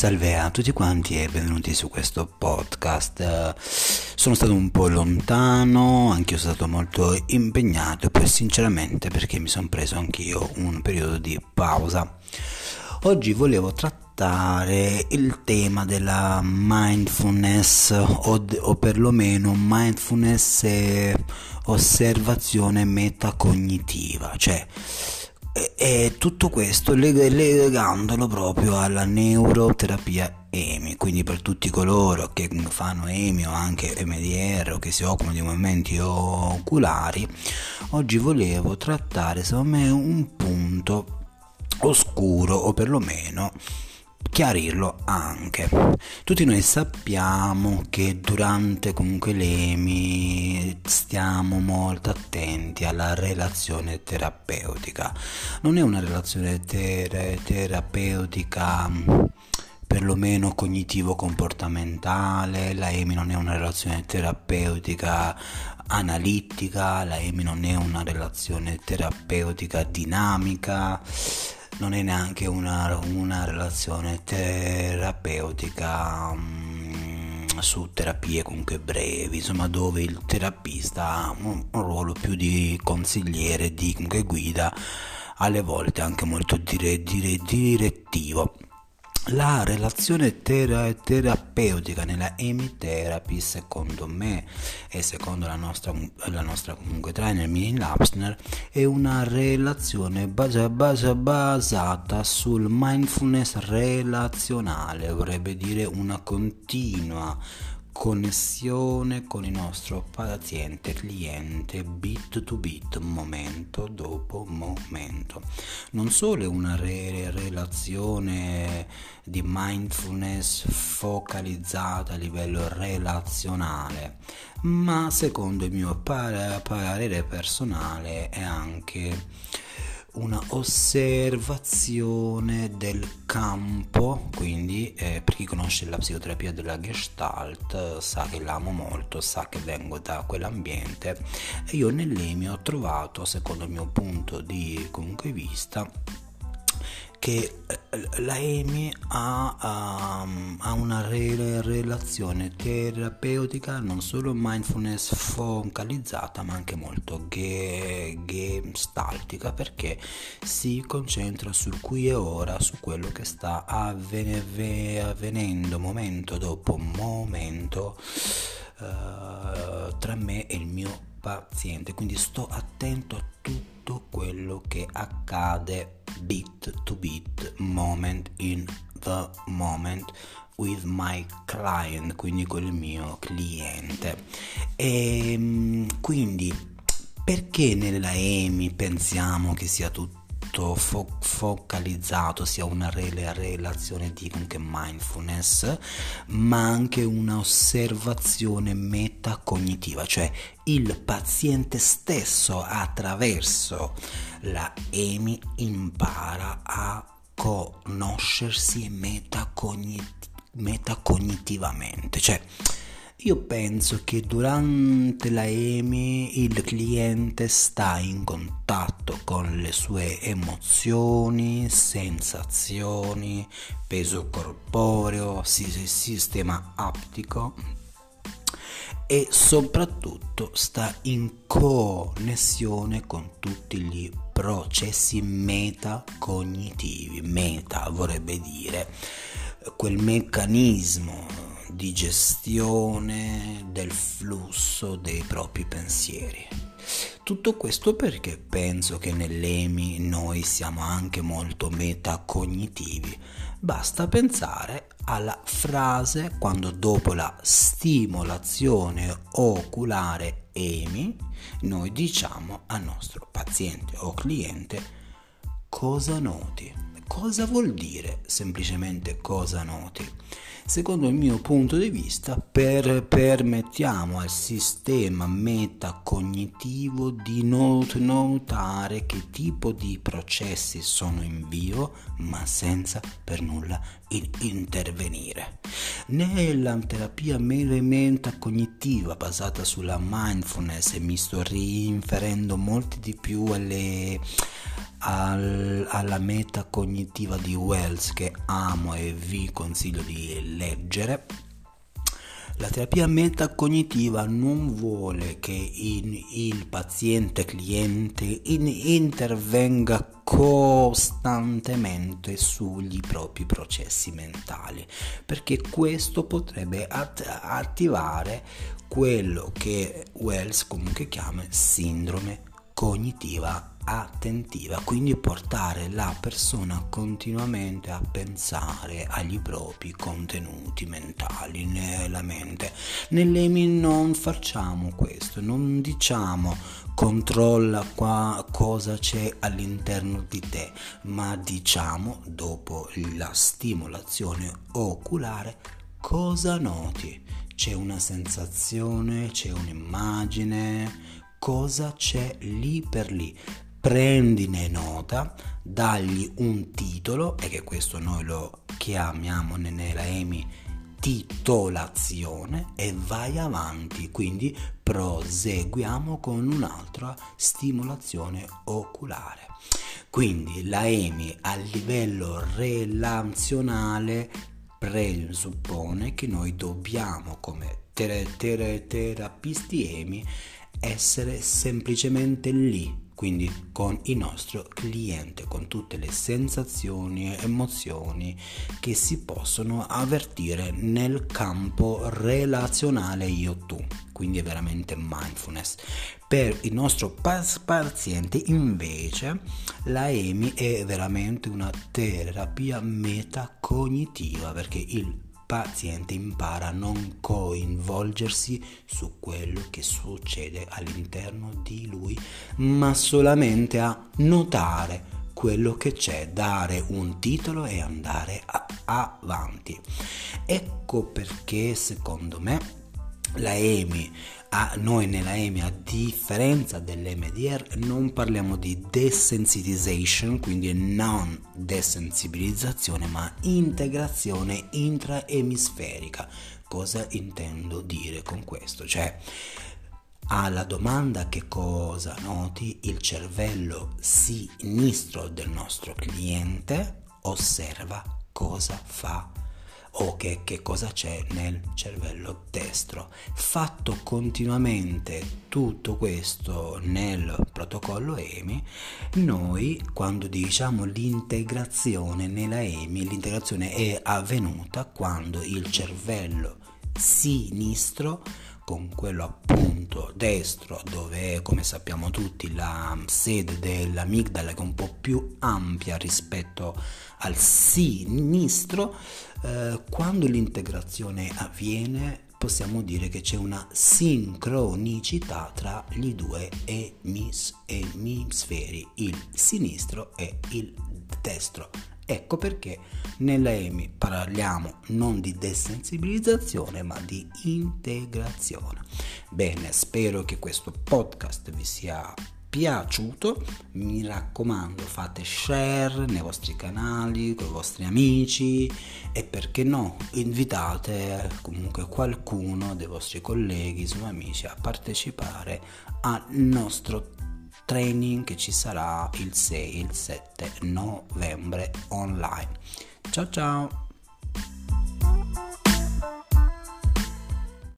Salve a tutti quanti e benvenuti su questo podcast. Sono stato un po' lontano, anche io sono stato molto impegnato poi sinceramente perché mi sono preso anch'io un periodo di pausa. Oggi volevo trattare il tema della mindfulness o, o perlomeno mindfulness e osservazione metacognitiva, cioè e, tutto questo leg- legandolo proprio alla neuroterapia EMI, quindi per tutti coloro che fanno EMI o anche MDR o che si occupano di movimenti oculari, oggi volevo trattare secondo me un punto oscuro o perlomeno chiarirlo anche. Tutti noi sappiamo che durante comunque l'EMI stiamo molto attenti alla relazione terapeutica. Non è una relazione ter- terapeutica perlomeno cognitivo-comportamentale, la EMI non è una relazione terapeutica analitica, la EMI non è una relazione terapeutica dinamica non è neanche una, una relazione terapeutica um, su terapie comunque brevi, insomma dove il terapista ha un, un ruolo più di consigliere, di guida, alle volte anche molto dire, dire, direttivo. La relazione tera- terapeutica nella emitherapy, secondo me e secondo la nostra, la nostra comunque trainer Mini Lapsner, è una relazione basa, basa, basata sul mindfulness relazionale, vorrebbe dire una continua connessione con il nostro paziente cliente bit to bit momento dopo momento. Non solo è una re- relazione di mindfulness focalizzata a livello relazionale ma secondo il mio parere personale è anche una osservazione del campo, quindi eh, per chi conosce la psicoterapia della Gestalt sa che l'amo molto, sa che vengo da quell'ambiente e io nell'EMI ho trovato, secondo il mio punto di comunque vista, che eh, la EMI ha, um, ha una re- relazione terapeutica non solo mindfulness focalizzata ma anche molto ge- gestaltica perché si concentra sul qui e ora su quello che sta avven- avvenendo momento dopo momento uh, tra me e il mio paziente. Quindi sto attento a tutto quello che accade bit to bit, moment in the moment with my client, quindi con il mio cliente. E ehm, quindi perché nella EMI pensiamo che sia tutto fo- focalizzato, sia una re- relazione di anche mindfulness, ma anche un'osservazione metacognitiva, cioè il paziente stesso attraverso la EMI impara a conoscersi metacognitivamente, metacognitivamente cioè io penso che durante la EMI il cliente sta in contatto con le sue emozioni, sensazioni, peso corporeo, sistema aptico e soprattutto sta in connessione con tutti gli processi metacognitivi. Meta vorrebbe dire quel meccanismo di gestione del flusso dei propri pensieri. Tutto questo perché penso che nell'EMI noi siamo anche molto metacognitivi. Basta pensare alla frase quando dopo la stimolazione oculare EMI noi diciamo al nostro paziente o cliente cosa noti. Cosa vuol dire semplicemente cosa noti? Secondo il mio punto di vista, per, permettiamo al sistema metacognitivo di not- notare che tipo di processi sono in vivo, ma senza per nulla in- intervenire. Nella terapia metacognitiva basata sulla mindfulness, e mi sto rinferendo molto di più alle al, alla metacognitiva di Wells che amo e vi consiglio di leggere. La terapia metacognitiva non vuole che in, il paziente cliente in, intervenga costantemente sugli propri processi mentali, perché questo potrebbe att- attivare quello che Wells comunque chiama sindrome cognitiva attentiva, quindi portare la persona continuamente a pensare agli propri contenuti mentali nella mente. Nell'EMI non facciamo questo, non diciamo controlla qua cosa c'è all'interno di te, ma diciamo dopo la stimolazione oculare cosa noti. C'è una sensazione, c'è un'immagine, cosa c'è lì per lì prendine nota, dagli un titolo, e che questo noi lo chiamiamo nella EMI titolazione, e vai avanti, quindi proseguiamo con un'altra stimolazione oculare. Quindi la EMI a livello relazionale presuppone che noi dobbiamo come ter- ter- terapisti EMI essere semplicemente lì quindi con il nostro cliente, con tutte le sensazioni e emozioni che si possono avvertire nel campo relazionale io-tu, quindi è veramente mindfulness. Per il nostro paziente invece la EMI è veramente una terapia metacognitiva perché il paziente impara a non coinvolgersi su quello che succede all'interno di lui, ma solamente a notare quello che c'è, dare un titolo e andare a- avanti. Ecco perché secondo me la EMI a noi nella EMI, a differenza dell'MDR, non parliamo di desensitization, quindi non desensibilizzazione, ma integrazione intraemisferica. Cosa intendo dire con questo? Cioè, alla domanda che cosa noti, il cervello sinistro del nostro cliente osserva cosa fa o che, che cosa c'è nel cervello destro. Fatto continuamente tutto questo nel protocollo EMI, noi quando diciamo l'integrazione nella EMI, l'integrazione è avvenuta quando il cervello sinistro con quello appunto destro dove è come sappiamo tutti la sede dell'amigdala che è un po' più ampia rispetto al sinistro eh, quando l'integrazione avviene possiamo dire che c'è una sincronicità tra gli due emis- emisferi il sinistro e il destro Ecco perché nella EMI parliamo non di desensibilizzazione ma di integrazione. Bene, spero che questo podcast vi sia piaciuto, mi raccomando fate share nei vostri canali, con i vostri amici e perché no, invitate comunque qualcuno dei vostri colleghi, suoi amici a partecipare al nostro training che ci sarà il 6 il 7 novembre online. Ciao ciao!